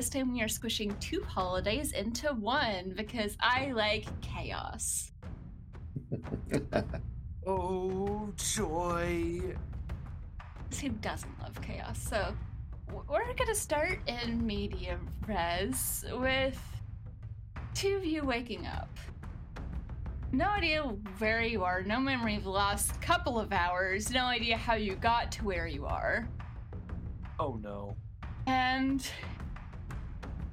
This time we are squishing two holidays into one because I like chaos. oh, joy. Who doesn't love chaos? So we're gonna start in medias res with two of you waking up. No idea where you are, no memory of the last couple of hours, no idea how you got to where you are. Oh no. And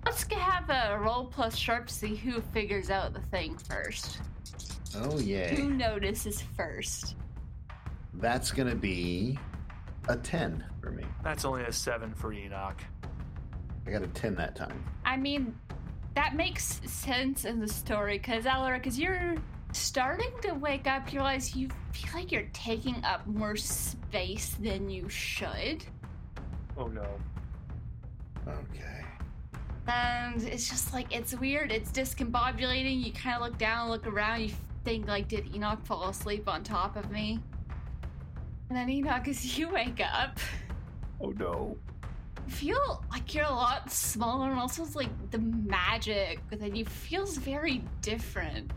let's have a roll plus sharp to see who figures out the thing first. Oh yeah. Who notices first? That's gonna be a ten for me. That's only a seven for Enoch. I got a ten that time. I mean, that makes sense in the story because Alaryk, as you're starting to wake up, you realize you feel like you're taking up more space than you should. Oh no. Okay. And it's just like it's weird. It's discombobulating. You kind of look down, look around. You think like, did Enoch fall asleep on top of me? And then Enoch, as you wake up, Oh no. you feel like you're a lot smaller, and also it's like the magic within you feels very different.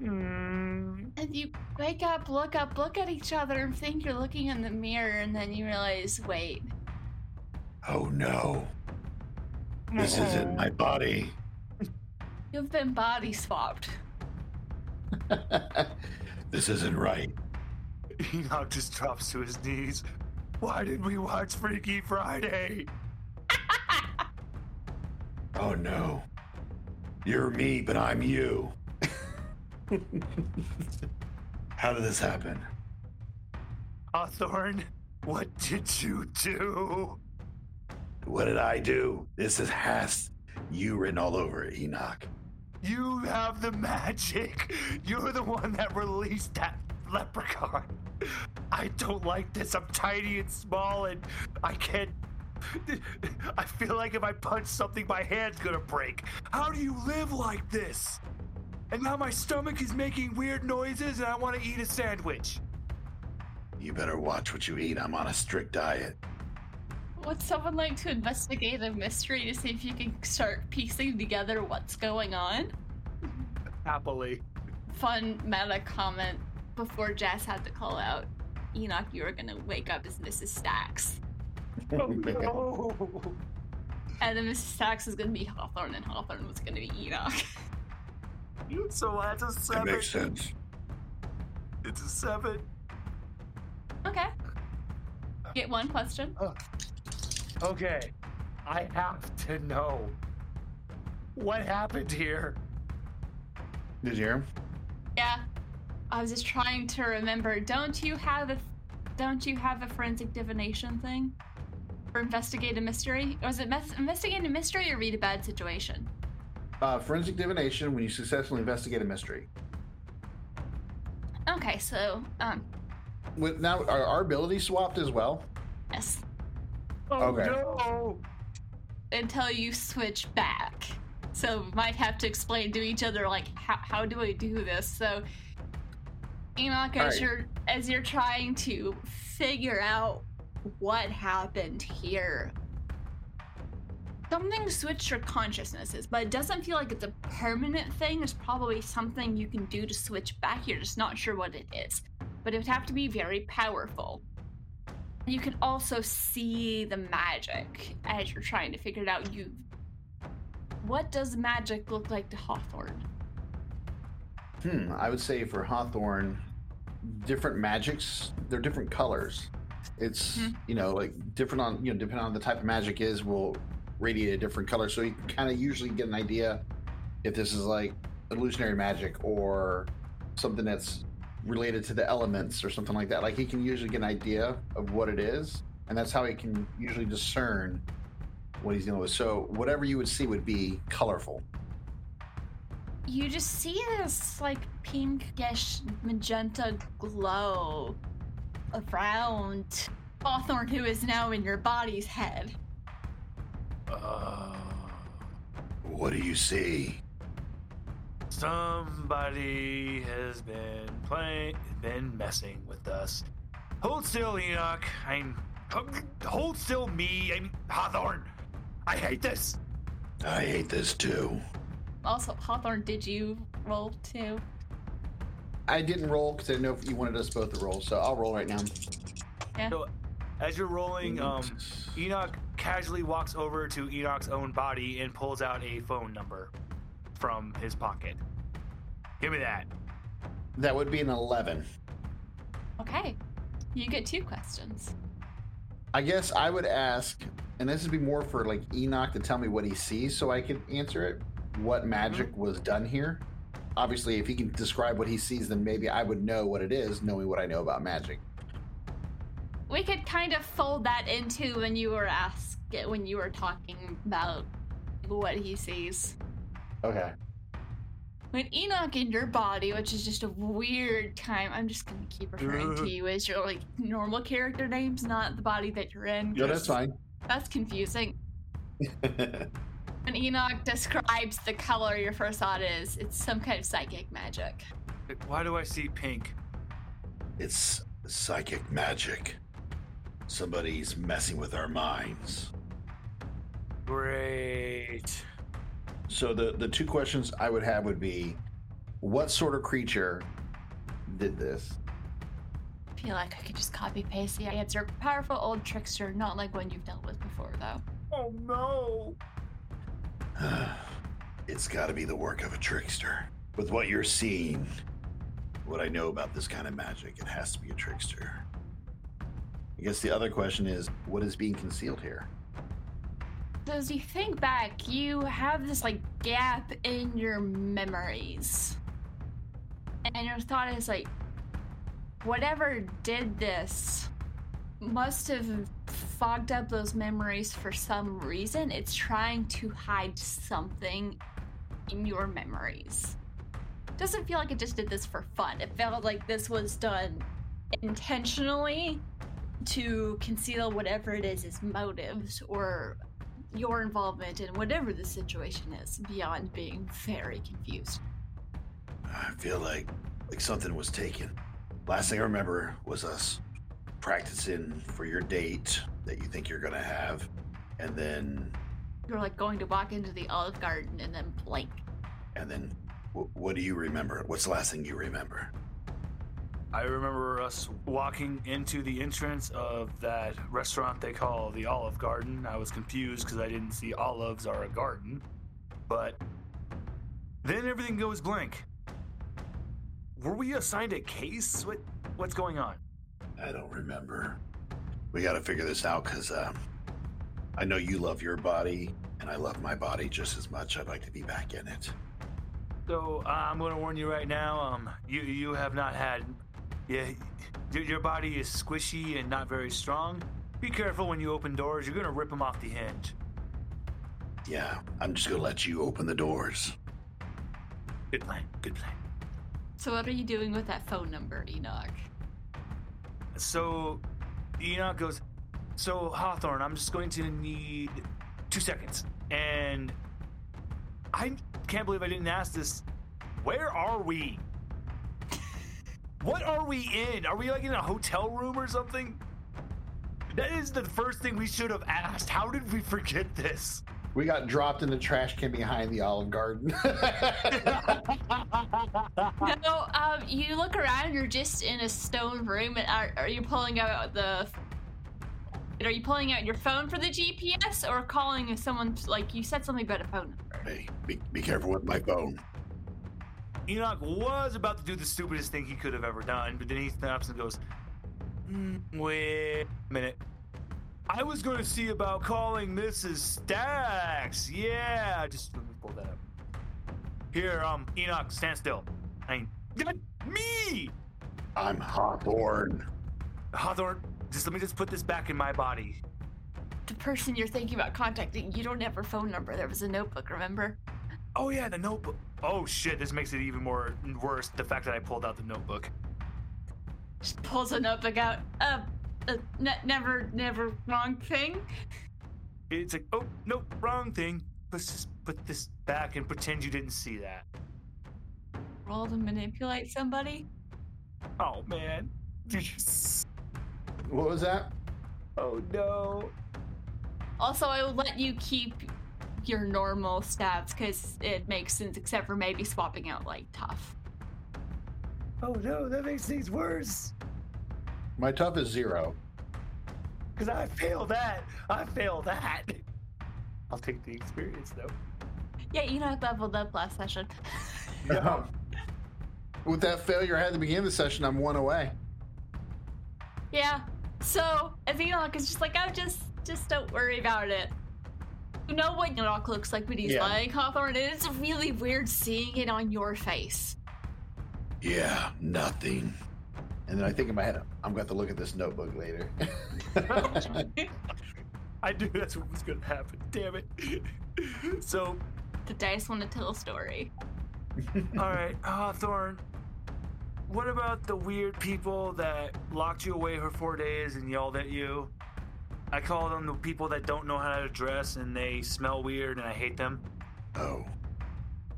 Mm. And you wake up, look up, look at each other, and think you're looking in the mirror, and then you realize, wait, Oh no. This isn't my body. you've been body swapped. this isn't right. Enoch just drops to his knees. Why did we watch Freaky Friday? Oh no. You're me, but I'm you. How did this happen? Hawthorne, what did you do? What did I do? This is has you written all over it, Enoch. You have the magic. You're the one that released that leprechaun. I don't like this. I'm tiny and small and I can't. I feel like if I punch something, my hand's gonna break. How do you live like this? And now my stomach is making weird noises and I want to eat a sandwich. You better watch what you eat. I'm on a strict diet. Would someone like to investigate a mystery to see if you can start piecing together what's going on? Happily. Fun meta comment before Jess had to call out Enoch, you are gonna wake up as Mrs. Stacks. Oh no. And then Mrs. Stacks is gonna be Hawthorne, and Hawthorne was gonna be Enoch. So that's a That makes sense. It's a seven. okay. Get one question. Okay, I have to know what happened here. Did you hear him? Yeah. I was just trying to remember. Don't you have a don't you have a forensic divination thing? Or investigate a mystery? Or was it mes- investigate a mystery or read a bad situation? Uh, forensic divination when you successfully investigate a mystery. Okay, so um With now, are our abilities swapped as well? yes. Oh Okay. no! Until you switch back. So we might have to explain to each other like how how do I do this? So Enoch, as Alright. you're as you're trying to figure out what happened here, something switched your consciousnesses, but it doesn't feel like it's a permanent thing. There's probably something you can do to switch back. You're just not sure what it is, but it would have to be very powerful. You can also see the magic as you're trying to figure it out. You, what does magic look like to Hawthorne? Hmm. I would say for Hawthorne, different magics, they're different colors. It's Mhm. you know like different on you know depending on the type of magic is will radiate a different color. So you kind of usually get an idea if this is like illusionary magic or something that's related to the elements or something like that. Like he can usually get an idea of what it is, and that's how he can usually discern what he's dealing with. So whatever you would see would be colorful. You just see this like pinkish magenta glow around Hawthorne, who is now in your body's head. Uh, What do you see? Somebody has been playing, been messing with us. Hold still, Enoch. I'm. Hold still, me. I'm Hawthorne. I hate this. I hate this too. Also, Hawthorne, did you roll too? I didn't roll because I didn't know if you wanted us both to roll, so I'll roll right now. Yeah. So, as you're rolling, um, Enoch casually walks over to Enoch's own body and pulls out a phone number from his pocket. Give me that. That would be an 11. Okay. You get two questions. I guess I would ask, and this would be more for like Enoch to tell me what he sees so I could answer it. What mm-hmm. magic was done here? Obviously, if he can describe what he sees, then maybe I would know what it is, knowing what I know about magic. We could kind of fold that into when you were asked when you were talking about what he sees. Okay. When Enoch in your body, which is just a weird time, I'm just gonna keep referring to you as your like normal character names, not the body that you're in. Yeah, that's fine. That's confusing. When Enoch describes the color, your first thought is it's some kind of psychic magic. Why do I see pink? It's psychic magic. Somebody's messing with our minds. Great. So the the two questions I would have would be, what sort of creature did this? I feel like I could just copy paste the answer. Powerful old trickster, not like one you've dealt with before, though. Oh no. it's got to be the work of a trickster. With what you're seeing, what I know about this kind of magic, it has to be a trickster. I guess the other question is, what is being concealed here? So as you think back, you have this like gap in your memories. And your thought is like, whatever did this must have fogged up those memories for some reason. It's trying to hide something in your memories. Doesn't feel like it just did this for fun. It felt like this was done intentionally to conceal whatever it is its motives or your involvement in whatever the situation is beyond being very confused. I feel like like something was taken. Last thing I remember was us practicing for your date that you think you're gonna have, and then You're like going to walk into the Olive Garden and then blank. and then wh- what do you remember? What's the last thing you remember? I remember us walking into the entrance of that restaurant they call the Olive Garden. I was confused because I didn't see olives or a garden. But then everything goes blank. Were we assigned a case? What what's going on? I don't remember. We got to figure this out because um, I know you love your body, and I love my body just as much. I'd like to be back in it. So uh, I'm going to warn you right now. Um, you you have not had, yeah, your, your body is squishy and not very strong. Be careful when you open doors. You're gonna rip them off the hinge. Yeah, I'm just gonna let you open the doors. Good plan. Good plan. So what are you doing with that phone number, Enoch? So Enoch goes, So Hawthorne, I'm just going to need two seconds. And I can't believe I didn't ask this. Where are we? What are we in? Are we like in a hotel room or something? That is the first thing we should have asked. How did we forget this? We got dropped in the trash can behind the Olive Garden. No, um, you look around. You're just in a stone room. And are, are you pulling out the? Are you pulling out your phone for the GPS or calling someone? Like you said something about a phone number. Hey, be, be careful with my phone. Enoch was about to do the stupidest thing he could have ever done, but then he snaps and goes, "Mm, Wait a minute. I was going to see about calling Mrs. Stacks. Yeah, just let me pull that up. Here, um, Enoch, stand still. I ain't. God, me! I'm Hawthorne. Hawthorne, just let me just put this back in my body. The person you're thinking about contacting, you don't have her phone number. There was a notebook, remember? Oh, yeah, the notebook. Oh, shit, this makes it even more worse. The fact that I pulled out the notebook. Just pulls a notebook out. Uh, uh ne- never, never wrong thing. It's like, oh, no, wrong thing. Let's just put this back and pretend you didn't see that. Roll to manipulate somebody. Oh, man. what was that? Oh, no. Also, I will let you keep your normal stats because it makes sense, except for maybe swapping out like tough. Oh no, that makes things worse. My tough is zero. Cause I fail that. I fail that. I'll take the experience though. Yeah, you know, I leveled up last session. Yeah. With that failure I had at the beginning of the session, I'm one away. yeah. So, as Enoch is just like, oh, just, just don't worry about it. You know what Enoch looks like when he's Yeah. lying, Hawthorne? and It's really weird seeing it on your face. Yeah, nothing. And then I think in my head, I'm going to have to look at this notebook later. I knew that's what was gonna happen. Damn it. So, The dice want to tell a story. all right, Hawthorne. What about the weird people that locked you away for four days and yelled at you? I call them the people that don't know how to dress and they smell weird and I hate them. Oh,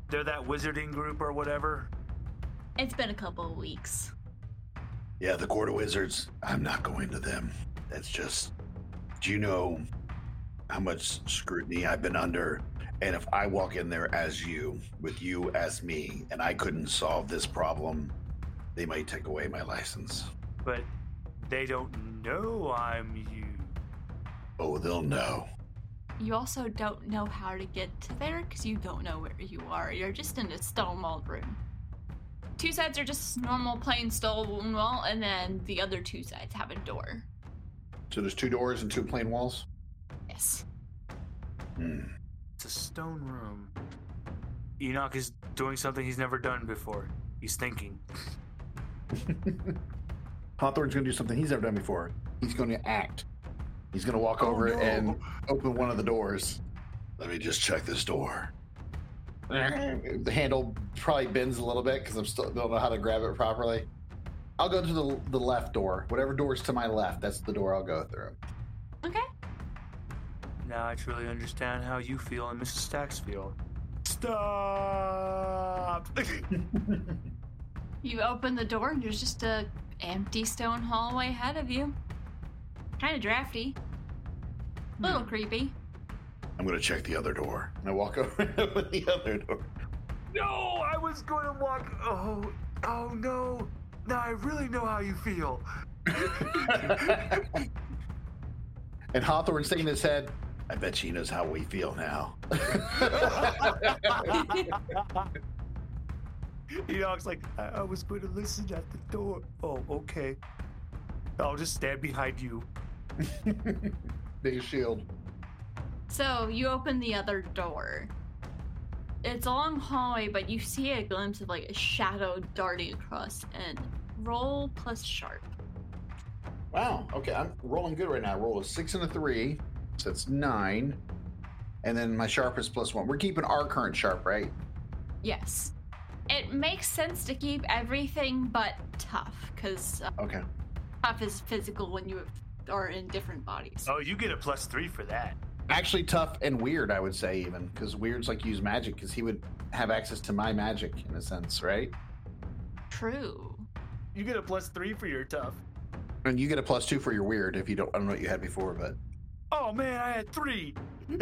They're that wizarding group or whatever. It's been a couple of weeks. yeah, the Court of Wizards. I'm not going to them. That's just. Do you know how much scrutiny I've been under? And if I walk in there as you, with you as me, and I couldn't solve this problem, they might take away my license. But they don't know I'm you. Oh, they'll know. You also don't know how to get to there because you don't know where you are. You're just in a stone walled room. Two sides are just normal plain stone wall, and then the other two sides have a door. so there's two doors and two plain walls. Yes. Hmm. It's a stone room. Enoch is doing something he's never done before. He's thinking. Hawthorne's going to do something he's never done before. He's going to act. He's going to walk oh, over Oh, no. and open one of the doors. Let me just check this door. Eh, the handle probably bends a little bit because I'm still don't know how to grab it properly. I'll go to the, the left door. Whatever door's to my left, that's the door I'll go through. Okay. Now I truly understand how you feel and Mrs. Stacks feel. Stop! You open the door, and there's just a empty stone hallway ahead of you. Kind of drafty. A Little hmm. creepy. I'm going to check the other door. And I walk over and open the other door. no, I was going to walk. Oh, oh no. Now I really know how you feel. And Hawthorne's shaking his head. I bet she knows how we feel now. Enoch's like, I, I was going to listen at the door. Oh, okay. I'll just stand behind you. Big shield. So you open the other door. It's a long hallway, but you see a glimpse of like a shadow darting across. And roll plus sharp. Wow. Okay, I'm rolling good right now. I roll a six and a three, so it's nine. And then my sharp is plus one. We're keeping our current sharp, right? Yes. It makes sense to keep everything but tough, because uh, Okay. tough is physical when you are in different bodies. Oh, you get a plus three for that. Actually, tough and weird, I would say, even because weird's like use magic because he would have access to my magic in a sense, right? True. You get a plus three for your tough. And you get a plus two for your weird if you don't. I don't know what you had before, but Oh man, I had three.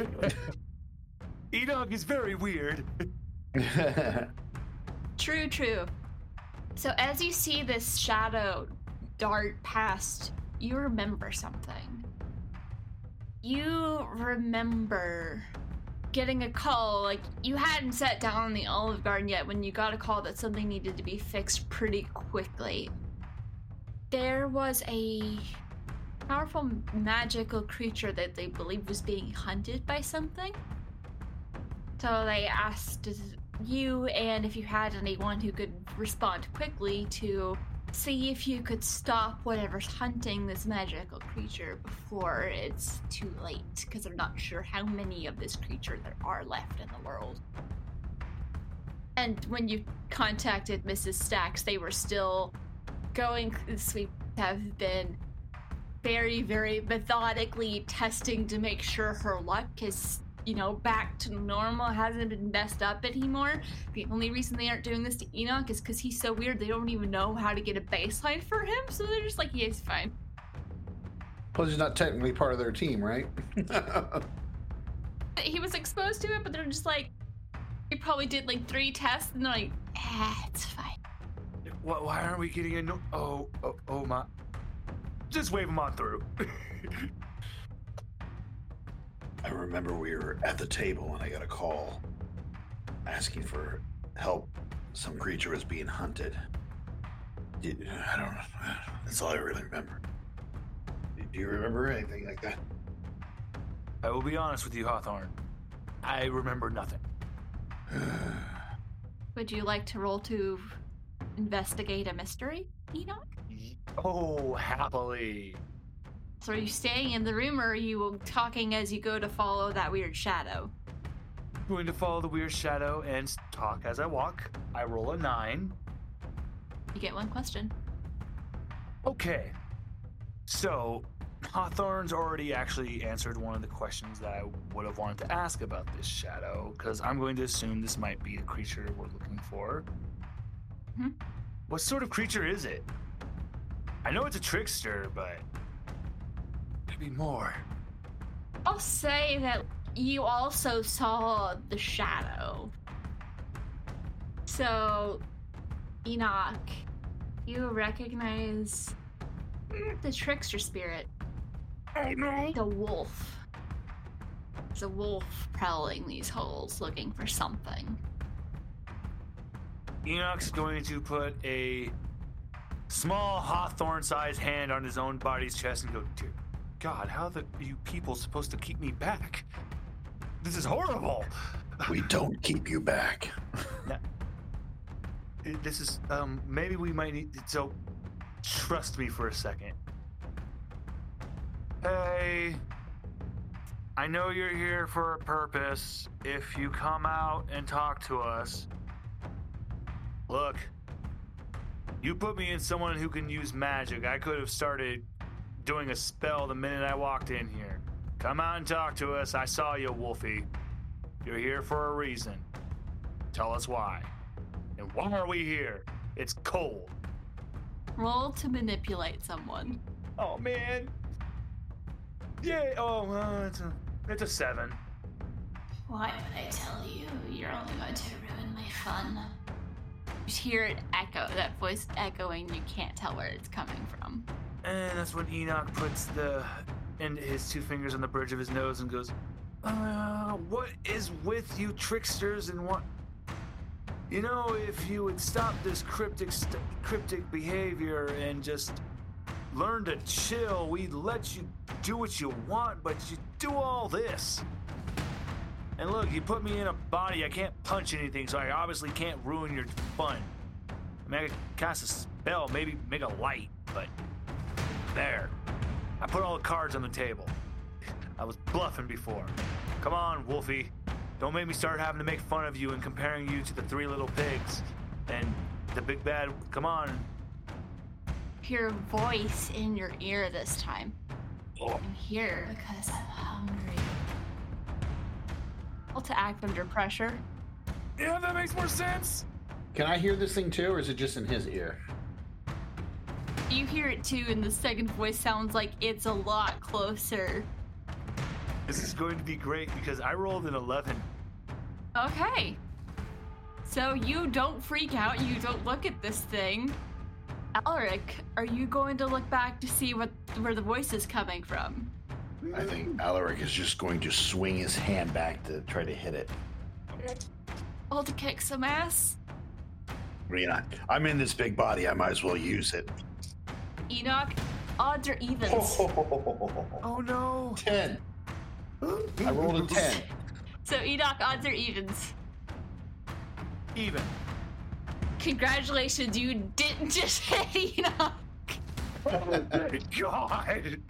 Enoch is very weird. True, true. So as you see this shadow dart past, you remember something. You remember getting a call, like you hadn't sat down in the Olive Garden yet when you got a call that something needed to be fixed pretty quickly. There was a powerful magical creature that they believed was being hunted by something. So they asked you and if you had anyone who could respond quickly to see if you could stop whatever's hunting this magical creature before it's too late because I'm not sure how many of this creature there are left in the world. And when you contacted Mrs. Stacks, they were still going we have been very, very methodically testing to make sure her luck is, you know, back to normal, hasn't been messed up anymore. The only reason they aren't doing this to Enoch is because he's so weird they don't even know how to get a baseline for him, so they're just like, yeah, he's fine. Plus, he's not technically part of their team, right? He was exposed to it, but they're just like, he probably did like three tests, and they're like, ah, it's fine. Why, why aren't we getting a no? Oh, oh, oh my! Just wave him on through. I remember we were at the table and I got a call asking for help. Some creature was being hunted. Did- I don't know. That's all I really remember. Do you remember anything like that? I will be honest with you, Hawthorne. I remember nothing. Would you like to roll to investigate a mystery, Enoch? Oh, happily. So are you staying in the room, or are you talking as you go to follow that weird shadow? going to follow the weird shadow and talk as I walk. I roll a nine. You get one question. Okay. So, Hawthorne's already actually answered one of the questions that I would have wanted to ask about this shadow, because I'm going to assume this might be the creature we're looking for. Mhm. What sort of creature is it? I know it's a trickster, but could be more. I'll say that you also saw the shadow. So, Enoch, you recognize the trickster spirit, Oh no! the wolf. There's a wolf prowling these holes looking for something. Enoch's going to put a small Hawthorne sized hand on his own body's chest and go, "Dear God, how the you people supposed to keep me back? This is horrible. We don't keep you back. This is um maybe we might need so trust me for a second. Hey, I know you're here for a purpose. If you come out and talk to us, look, you put me in someone who can use magic. I could have started doing a spell the minute I walked in here. Come out and talk to us. I saw you, Wolfie. You're here for a reason. Tell us why. And why are we here? It's cold. Roll to manipulate someone. Oh man. Yeah. Oh, uh, it's a it's a seven. Why would I tell you? You're only going to ruin my fun. You hear it echo, that voice echoing, you can't tell where it's coming from. And that's when Enoch puts the and his two fingers on the bridge of his nose and goes, "Uh, what is with you tricksters and what? You know, if you would stop this cryptic st- cryptic behavior and just learn to chill, we'd let you do what you want, but you do all this." And look, you put me in a body, I can't punch anything, so I obviously can't ruin your fun. I mean, I could cast a spell, maybe make a light, but there. I put all the cards on the table. I was bluffing before. Come on, Wolfie. Don't make me start having to make fun of you and comparing you to the three little pigs and the big bad. Come on. Hear a voice in your ear this time. Oh, I'm here because I'm hungry. Well, to act under pressure. yeah, that makes more sense. Can I hear this thing too, or is it just in his ear? You hear it too, and the second voice sounds like it's a lot closer. This is going to be great because I rolled an 11. Okay. So you don't freak out, you don't look at this thing. Alaryk, are you going to look back to see what where the voice is coming from? I think Alaryk is just going to swing his hand back to try to hit it. All to kick some ass? Rena, I'm in this big body. I might as well use it. Enoch, odds or evens? Oh, oh no. 10. I rolled a 10. So Enoch, odds or evens? Even. Congratulations, you didn't just hit Enoch. Oh my god.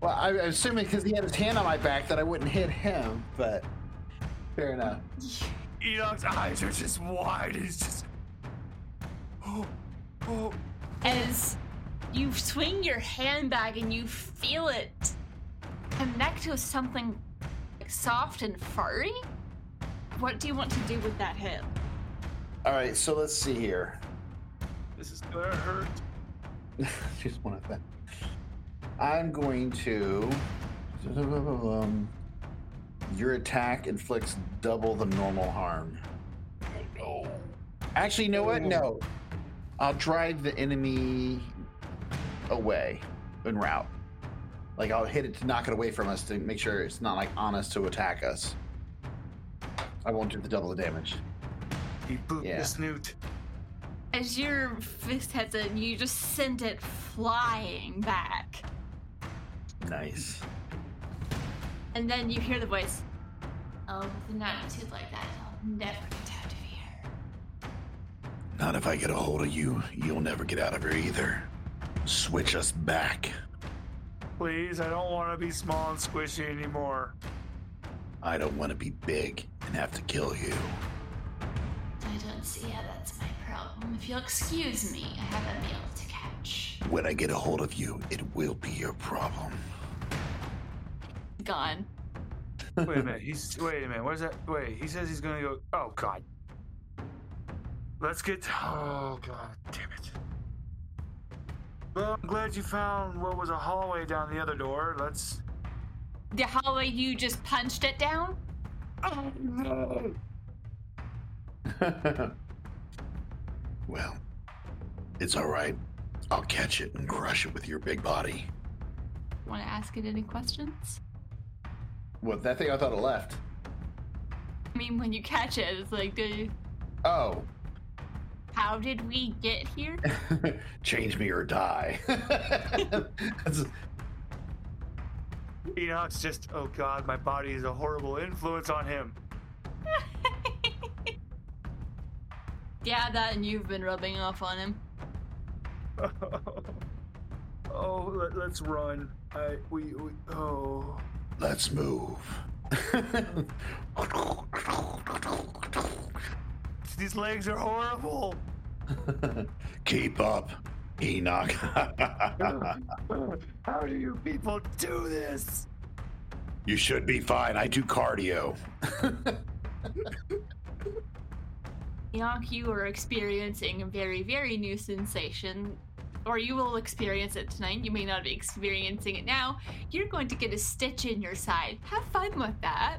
Well, I, I'm assuming because he had his hand on my back that I wouldn't hit him, but fair enough. Enoch's eyes are just wide. He's just. Oh, oh. As you swing your hand back and you feel it connect with something like soft and furry. What do you want to do with that hand? All right, so let's see here. This is gonna hurt. Just one of them. I'm going to. Um, your attack inflicts double the normal harm. Oh, Actually, you know what? No. I'll drive the enemy away en route. Like I'll hit it to knock it away from us to make sure it's not like on us to attack us. I won't do the double the damage. He pooped Yeah. the snoot. As your fist hits it, you just send it flying back. Nice. And then you hear the voice. Oh, with an attitude like that, I'll never get out of here. not if I get a hold of you. You'll never get out of here either. Switch us back. Please, I don't want to be small and squishy anymore. I don't want to be big and have to kill you. I don't see how that's my problem. If you'll excuse me, I have a meal to catch. When I get a hold of you, it will be your problem. Gone. Wait a minute. He's wait a minute. Where's that? Wait. He says he's gonna go. Oh God. Let's get. Oh God. Damn it. Well, I'm glad you found what was a hallway down the other door. Let's. The hallway you just punched it down? Oh no. Well, it's all right. I'll catch it and crush it with your big body. Want to ask it any questions? what that thing I thought it left. I mean, when you catch it, it's like, dude, Oh. How did we get here? Change me or die. That's- Enoch's just. Oh God, my body is a horrible influence on him. yeah, that and you've been rubbing off on him. oh, let, let's run. I we, we oh. Let's move. These legs are horrible. Keep up, Enoch. How do you people do this? you should be fine. I do cardio. Enoch, you are experiencing a very, very new sensation, or you will experience it tonight. You may not be experiencing it now. You're going to get a stitch in your side. Have fun with that.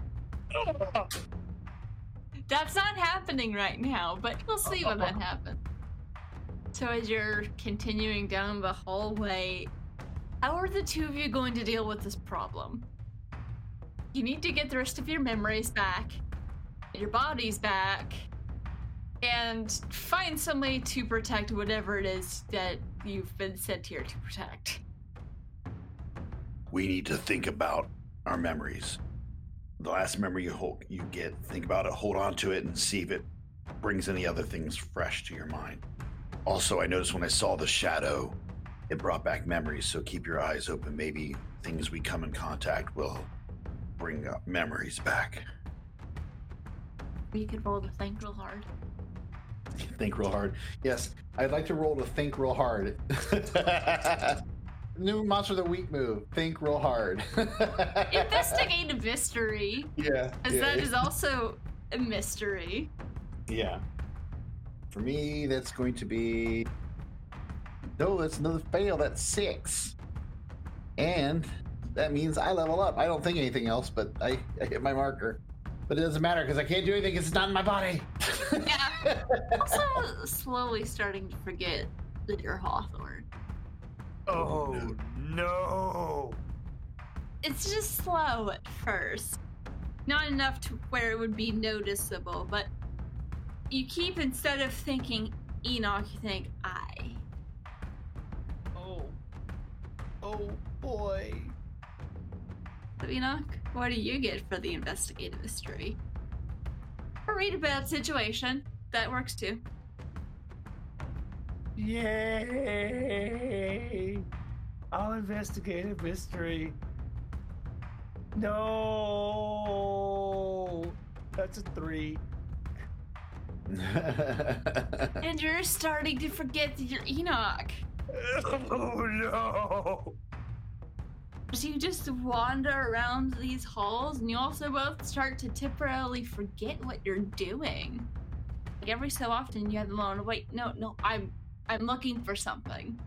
That's not happening right now, but we'll see when that happens. So, as you're continuing down the hallway, how are the two of you going to deal with this problem? You need to get the rest of your memories back, your bodies back, and find some way to protect whatever it is that you've been sent here to protect. We need to think about our memories. The last memory you hold, you get, think about it, hold on to it, and see if it brings any other things fresh to your mind. Also, I noticed when I saw the shadow, it brought back memories. So keep your eyes open. Maybe things we come in contact will bring up memories back. You could roll to think real hard. think real hard. Yes, I'd like to roll to think real hard. New monster of the week move. Think real hard. Investigate a mystery, Yeah. as yeah, that yeah. is also a mystery. Yeah. For me, that's going to be. No, that's another fail. That's six. And that means I level up. I don't think anything else, but I, I hit my marker. But it doesn't matter because I can't do anything 'cause it's not in my body. Yeah. Also, slowly starting to forget that you're Hawthorne. Oh no. It's just slow at first. Not enough to where it would be noticeable, but you keep instead of thinking Enoch, you think I. Oh. Oh boy. So Enoch, what do you get for the investigative mystery? Or read about situation. That works too. Yay! I'll investigate a mystery. No, that's a three. And you're starting to forget that you're Enoch. Oh no! So you just wander around these halls, and you also both start to temporarily forget what you're doing. Like every so often, you have the moment. Wait, no, no, I'm, I'm looking for something.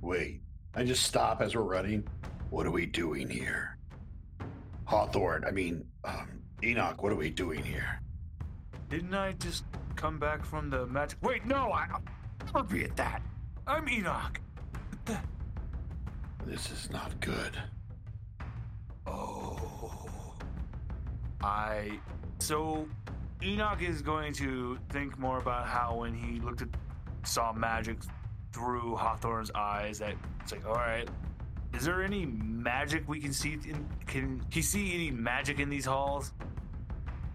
Wait. I just stop as we're running. What are we doing here? Hawthorne, I mean, um, Enoch, what are we doing here? Didn't I just come back from the magic? Wait, no, I, I'll never be at that. I'm Enoch. The? This is not good. Oh. I. So, Enoch is going to think more about how when he looked at, saw magic through Hawthorne's eyes, that it's like, all right, is there any magic we can see? In, can he see any magic in these halls?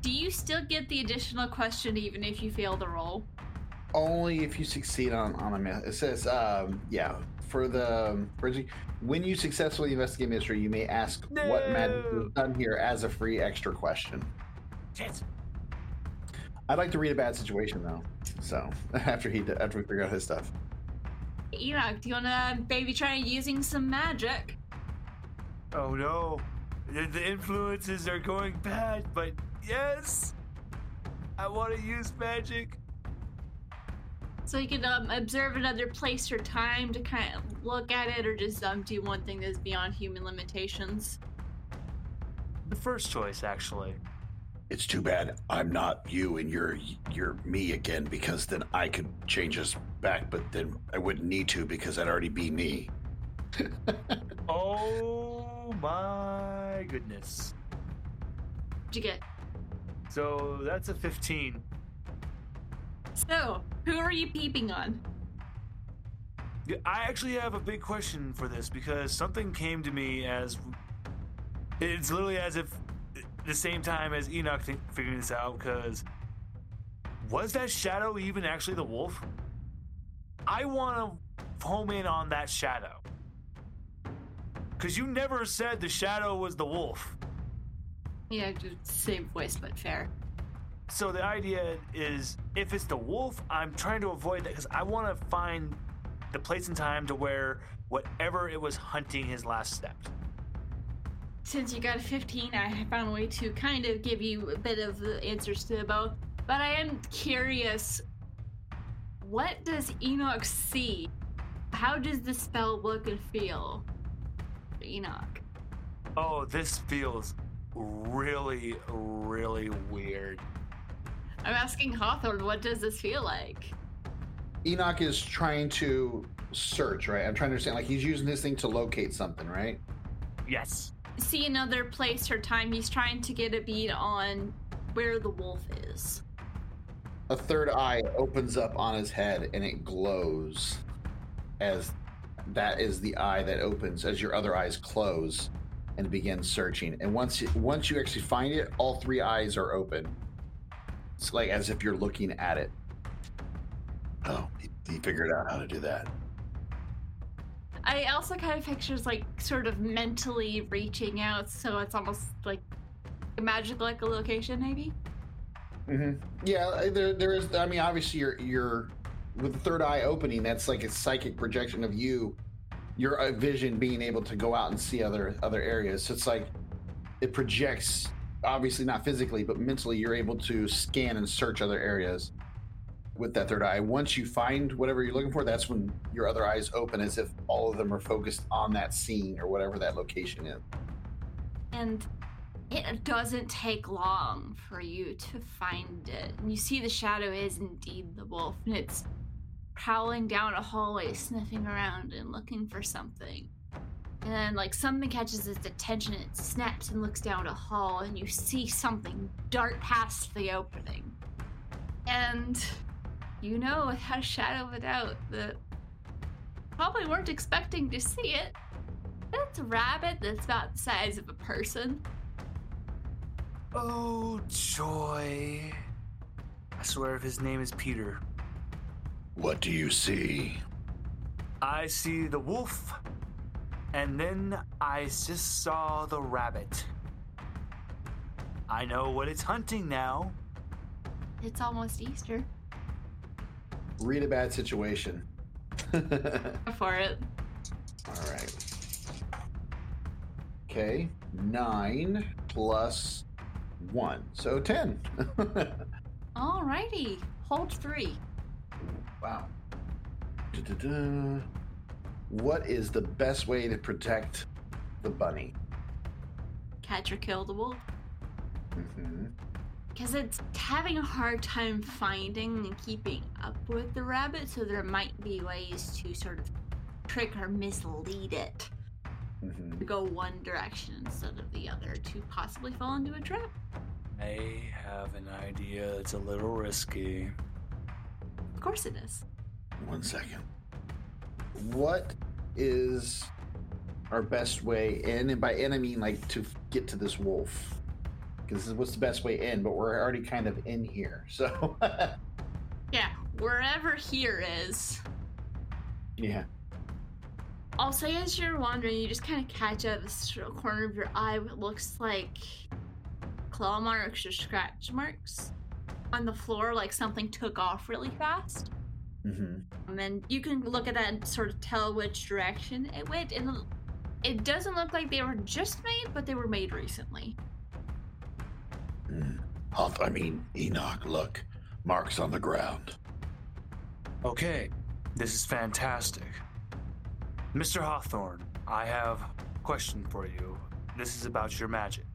Do you still get the additional question even if you fail the roll? Only if you succeed on on a myth. It says, um, yeah, for the um, Bridgie, when you successfully investigate mystery, you may ask what magic No. is done here as a free extra question. Shit. I'd like to read a bad situation though. So after he after we figure out his stuff, Enoch, do you wanna maybe try using some magic? Oh no. The, the influences are going bad, but yes. I want to use magic. So you can um, observe another place or time to kind of look at it, or just um, do one thing that's beyond human limitations. The first choice, actually. It's too bad I'm not you and you're you're me again because then I could change us back, but then I wouldn't need to because I'd already be me. Oh my goodness. What'd you get? So that's a 15. So, who are you peeping on? I actually have a big question for this because something came to me as it's literally as if the same time as Enoch figuring this out because was that shadow even actually the wolf? I want to home in on that shadow because you never said the shadow was the wolf. Yeah, just same voice, but fair. So the idea is if it's the wolf, I'm trying to avoid that because I want to find the place and time to where whatever it was hunting his last step. Since you got a 15, I found a way to kind of give you a bit of the answers to both. But I am curious what does Enoch see? How does the spell look and feel? Enoch. Oh, this feels really, really weird. I'm asking Hawthorne, what does this feel like? Enoch is trying to search. Right, I'm trying to understand. Like he's using this thing to locate something. Right. Yes. See another place or time, he's trying to get a bead on where the wolf is. A third eye opens up on his head and it glows as that is the eye that opens as your other eyes close and begin searching. And once you, once you actually find it, all three eyes are open. It's like as if you're looking at it. Oh, he, he figured out how to do that. I also kind of pictures like sort of mentally reaching out, so it's almost like a magical echolocation, maybe. Mm-hmm. Yeah, there, there is. I mean, obviously, you're you're with the third eye opening. That's like a psychic projection of you, your uh, vision being able to go out and see other other areas. So it's like it projects. Obviously, not physically, but mentally, you're able to scan and search other areas with that third eye. Once you find whatever you're looking for, that's when your other eyes open, as if all of them are focused on that scene or whatever that location is. And it doesn't take long for you to find it. And you see the shadow is indeed the wolf, and it's prowling down a hallway, sniffing around and looking for something. And then, like, something catches its attention, it snaps and looks down a hall, and you see something dart past the opening. And you know, without a shadow of a doubt, that probably weren't expecting to see it. That's a rabbit that's about the size of a person. Oh, joy. I swear if his name is Peter. What do you see? I see the wolf, and then I just saw the rabbit. I know what it's hunting now. It's almost Easter. Read a bad situation. Go For it. right. Okay, nine plus one, so ten. Alrighty. Hold three. wow. Da-da-da. What is the best way to protect the bunny. Catch or kill the wolf. Mm-hmm. Because it's having a hard time finding and keeping up with the rabbit, so there might be ways to sort of trick or mislead it Mm-hmm. to go one direction instead of the other to possibly fall into a trap. I have an idea that's a little risky. Of course it is. One second. What is our best way in? And by in, I mean like to get to this wolf. Because what's the best way in, but we're already kind of in here. So, Yeah, wherever here is. yeah. I'll say as you're wandering, you just kind of catch out the corner of your eye what looks like claw marks or scratch marks on the floor, like something took off really fast. Mm-hmm. And then you can look at that and sort of tell which direction it went. And it doesn't look like they were just made, but they were made recently. Hoth- I mean, Enoch, look. Marks on the ground. Okay, this is fantastic. Mr. Hawthorne, I have a question for you. This is about your magic.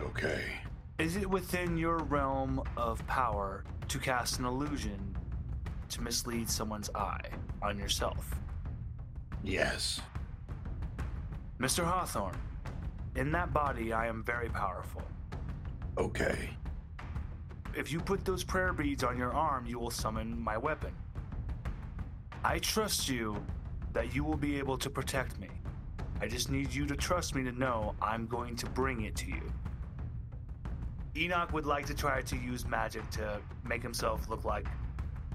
Okay. Is it within your realm of power to cast an illusion to mislead someone's eye on yourself? Yes. Mr. Hawthorne, in that body, I am very powerful. Okay. If you put those prayer beads on your arm, you will summon my weapon. I trust you that you will be able to protect me. I just need you to trust me to know I'm going to bring it to you. Enoch would like to try to use magic to make himself look like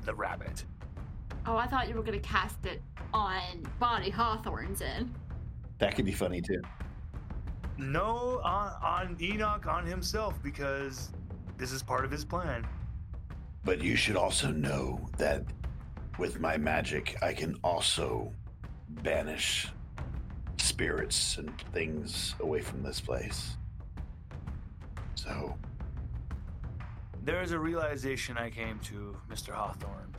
the rabbit. Oh, I thought you were going to cast it on Bonnie Hawthorne's in. That could be funny too. No, on, on Enoch, on himself, because this is part of his plan. But you should also know that with my magic, I can also banish spirits and things away from this place. So, There is a realization I came to, Mr. Hawthorne.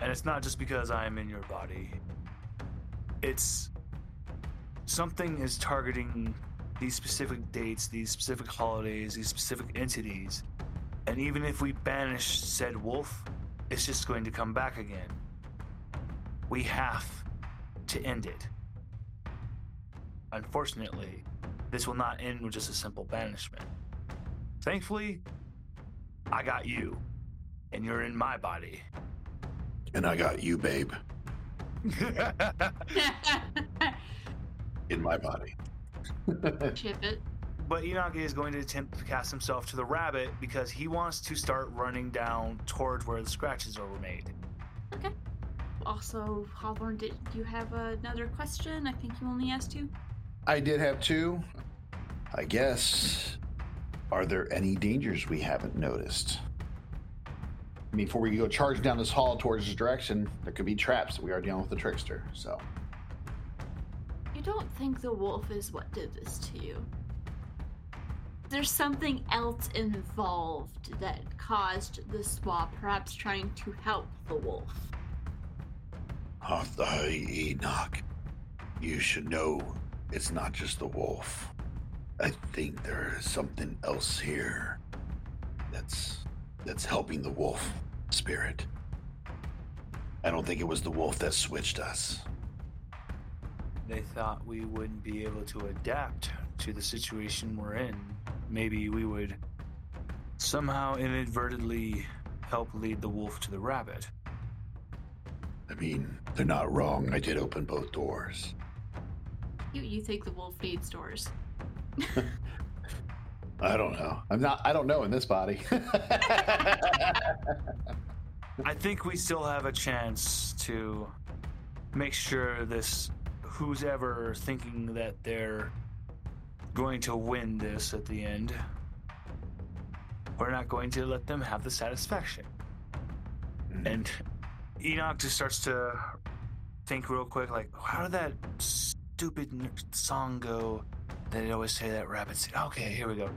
And it's not just because I am in your body. It's something is targeting these specific dates, these specific holidays, these specific entities. And even if we banish said wolf, it's just going to come back again. We have to end it. Unfortunately, this will not end with just a simple banishment. Thankfully, I got you, and you're in my body. and I got you, babe, in my body. Chip it. but Enoch is going to attempt to cast himself to the rabbit because he wants to start running down towards where the scratches are made. Okay. Also, Hawthorne, did you have another question? I think you only asked two. I did have two. I guess. Are there any dangers we haven't noticed? I mean, before we go charge down this hall towards this direction, there could be traps. We are dealing with the trickster, so You don't think the wolf is what did this to you? There's something else involved that caused the swap, perhaps trying to help the wolf. Uh, Enoch, you should know it's not just the wolf. I think there is something else here that's that's helping the wolf spirit. I don't think it was the wolf that switched us. They thought we wouldn't be able to adapt to the situation we're in. Maybe we would somehow inadvertently help lead the wolf to the rabbit. I mean, they're not wrong. I did open both doors. You, you think the wolf needs doors? I don't know. I'm not. I don't know in this body. I think we still have a chance to make sure this who's ever thinking that they're going to win this at the end. We're not going to let them have the satisfaction. Mm. And Enoch just starts to think real quick, like, how did that stupid song go? That they always say that rabbits. Okay, here we go.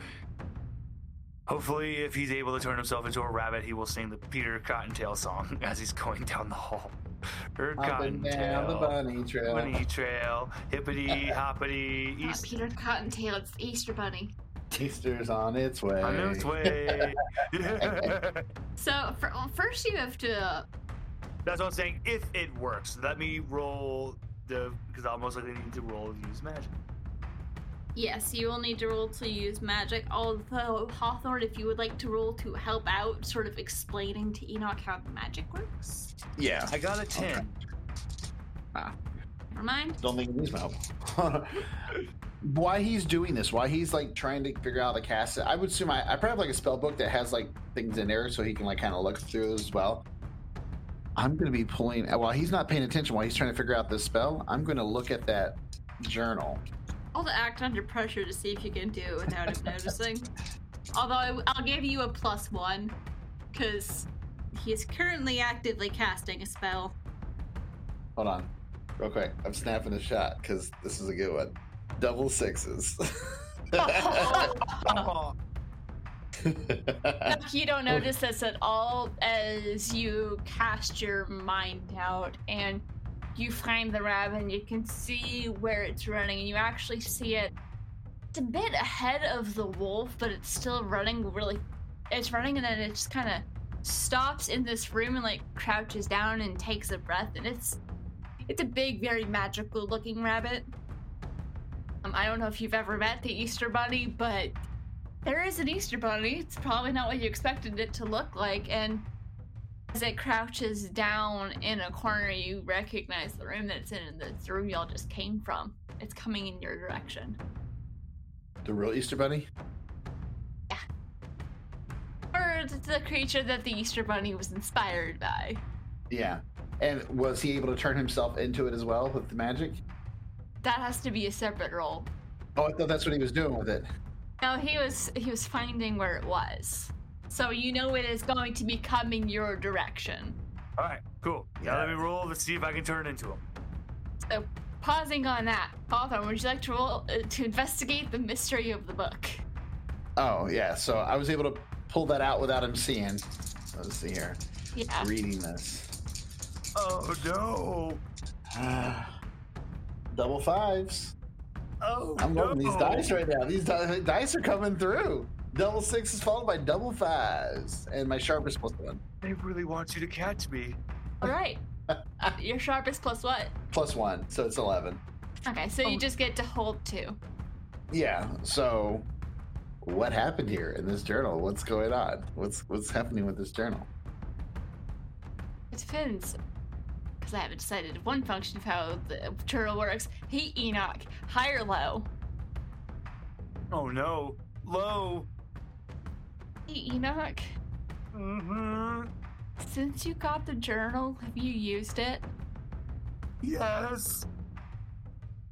Hopefully, if he's able to turn himself into a rabbit, he will sing the Peter Cottontail song as he's going down the hall. Er, Up and down the Cottontail, bunny trail. bunny trail, hippity hoppity, Not east Peter Cottontail, it's the Easter Bunny. Easter's on its way. on its way. So for, well, first you have to. That's what I'm saying. If it works, let me roll the because I'll most likely need to roll use magic. Yes, you will need to roll to use magic. Although Hawthorne, if you would like to roll to help out, sort of explaining to Enoch how the magic works. Yeah. I got a ten. Ah. Never mind. Don't think he needs my help. why he's doing this? Why he's like trying to figure out how to cast it? I would assume I, I probably have like a spell book that has like things in there so he can like kind of look through those as well. I'm gonna be pulling while he's not paying attention while he's trying to figure out this spell. I'm gonna look at that journal. I'll act under pressure to see if you can do it without him noticing. Although I'll give you a plus one, because he is currently actively casting a spell. Hold on, real quick. I'm snapping a shot because this is a good one. Double sixes. You don't notice this at all as you cast your mind out and you find the rabbit and you can see where it's running and you actually see it it's a bit ahead of the wolf but it's still running really it's running and then it just kind of stops in this room and like crouches down and takes a breath and it's it's a big very magical looking rabbit um, i don't know if you've ever met the easter bunny but there is an Easter bunny. It's probably not what you expected it to look like. And as it crouches down in a corner, you recognize the room that it's in, and the room y'all just came from. It's coming in your direction. the real Easter Bunny? Yeah. Or the creature that the Easter bunny was inspired by. Yeah. And was he able to turn himself into it as well with the magic? That has to be a separate roll. Oh, I thought that's what he was doing with it. No, he was he was finding where it was. So you know it is going to be coming your direction. all right, cool. Now let me roll to see if I can turn into him. So pausing on that, Hawthorne, would you like to roll uh, to investigate the mystery of the book? Oh, yeah. So I was able to pull that out without him seeing. Let's see here. Yeah. Reading this. Oh no! Double fives. Oh I'm no! these dice right now. These di- dice are coming through. Double is followed by double fives. And my sharpest plus one. They really want you to catch me. All right. Your sharpest plus what? Plus one. So it's 11. Okay, so you Oh. just get to hold two. Yeah. So what happened here in this journal? What's going on? What's what's happening with this journal? It depends. Because I haven't decided one function of how the journal works. Hey, Enoch, high or low? Oh no! Low. Hey, Enoch, Mm-hmm. since you got the journal, have you used it? Yes.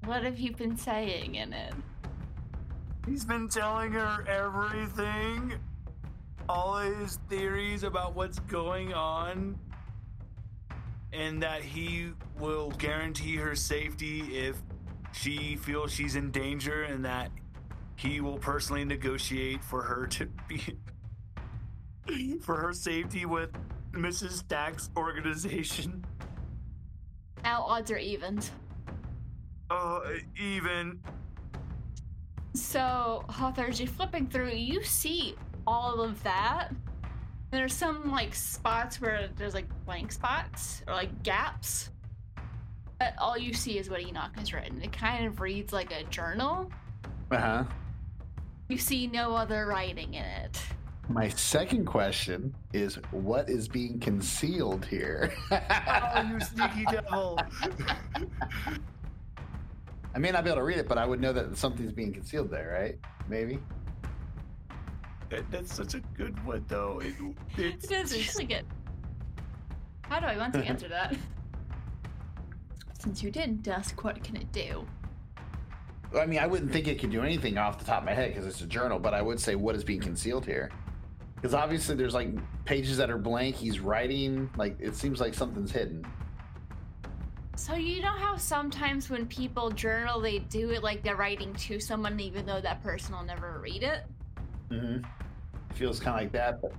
What have you been saying in it? He's been telling her everything. All his theories about what's going on. And that he will guarantee her safety if she feels she's in danger, and that he will personally negotiate for her to be. For her safety with Mrs. Stack's organization. Now odds are evens. Uh, even. So, Hawthorne, as you're flipping through, you see all of that. There's some like spots where there's like blank spots or like gaps. But all you see is what Enoch has written. It kind of reads like a journal. Uh huh. You see no other writing in it. My second question is what is being concealed here? Oh, you sneaky devil! I may not be able to read it, but I would know that something's being concealed there, right? Maybe. That- That's such a good one, though. It, it's, It is really good. How do I want to answer that? Since you didn't ask, what can it do? I mean, I wouldn't think it could do anything off the top of my head because it's a journal, but I would say what is being concealed here? Because obviously there's like pages that are blank. He's writing, like it seems like something's hidden. So you know how sometimes when people journal, they do it like they're writing to someone, even though that person will never read it. Mm-hmm. It feels kind of like that, but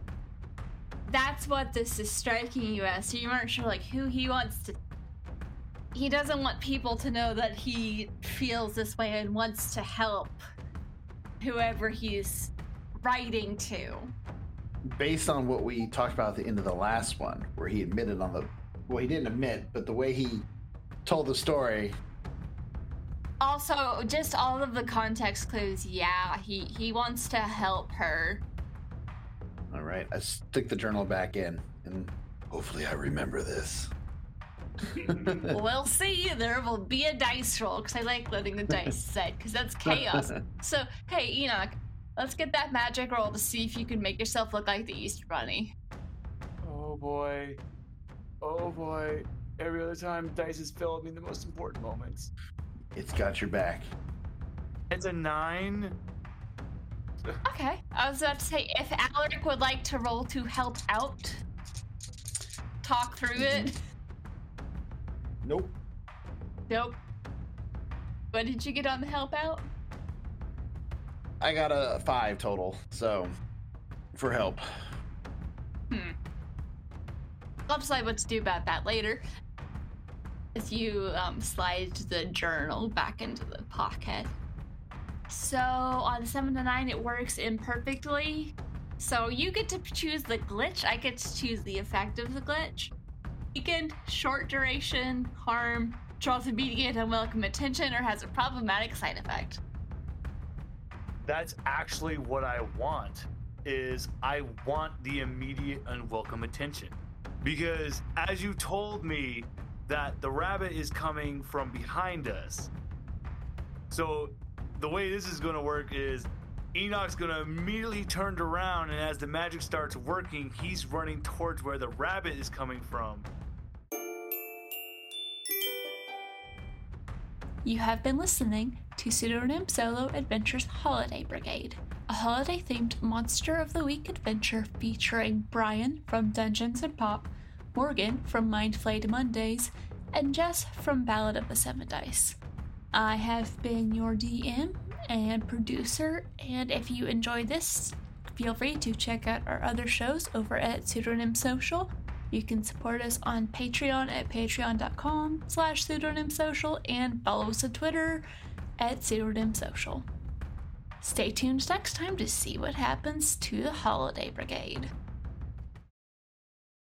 That's what this is striking you as. So you aren't sure like who he wants to. He doesn't want people to know that he feels this way and wants to help whoever he's writing to. Based on what we talked about at the end of the last one, where he admitted on the well, he didn't admit, but the way he told the story, Also, just all of the context clues. Yeah, he he wants to help her. all right, I stick the journal back in, and Hopefully, I remember this. we'll see. There will be a dice roll because I like letting the dice set because that's chaos. So hey, Enoch, let's get that magic roll to see if you can make yourself look like the Easter Bunny. Oh boy. Oh boy. Every other time, dice has failed me in the most important moments. it's got your back. It's a nine. Okay. I was about to say if Alaryk would like to roll to help out, talk through mm-hmm. it. Nope. Nope. What did you get on the help out? I got a five total, so for help. Hmm. I'll decide what to do about that later. As you um, slide the journal back into the pocket. So on seven to nine, it works imperfectly. So you get to choose the glitch. I get to choose the effect of the glitch. Weakened, short duration, harm, draws immediate unwelcome attention, or has a problematic side effect. That's actually what I want. Is I want the immediate unwelcome attention. Because as you told me that the rabbit is coming from behind us. So the way this is going to work is Enoch's going to immediately turn around and as the magic starts working, he's running towards where the rabbit is coming from. You have been listening to Pseudonym Solo Adventures Holiday Brigade, a holiday themed Monster of the Week adventure featuring Brian from Dungeons and Pop, Morgan from Mind Flayed Mondays, and Jess from Ballad of the Seven Dice. I have been your DM and producer, and if you enjoyed this, feel free to check out our other shows over at Pseudonym Social. You can support us on Patreon at patreon.com slash pseudonymsocial and follow us on Twitter at pseudonymsocial. Stay tuned next time to see what happens to the Holiday Brigade.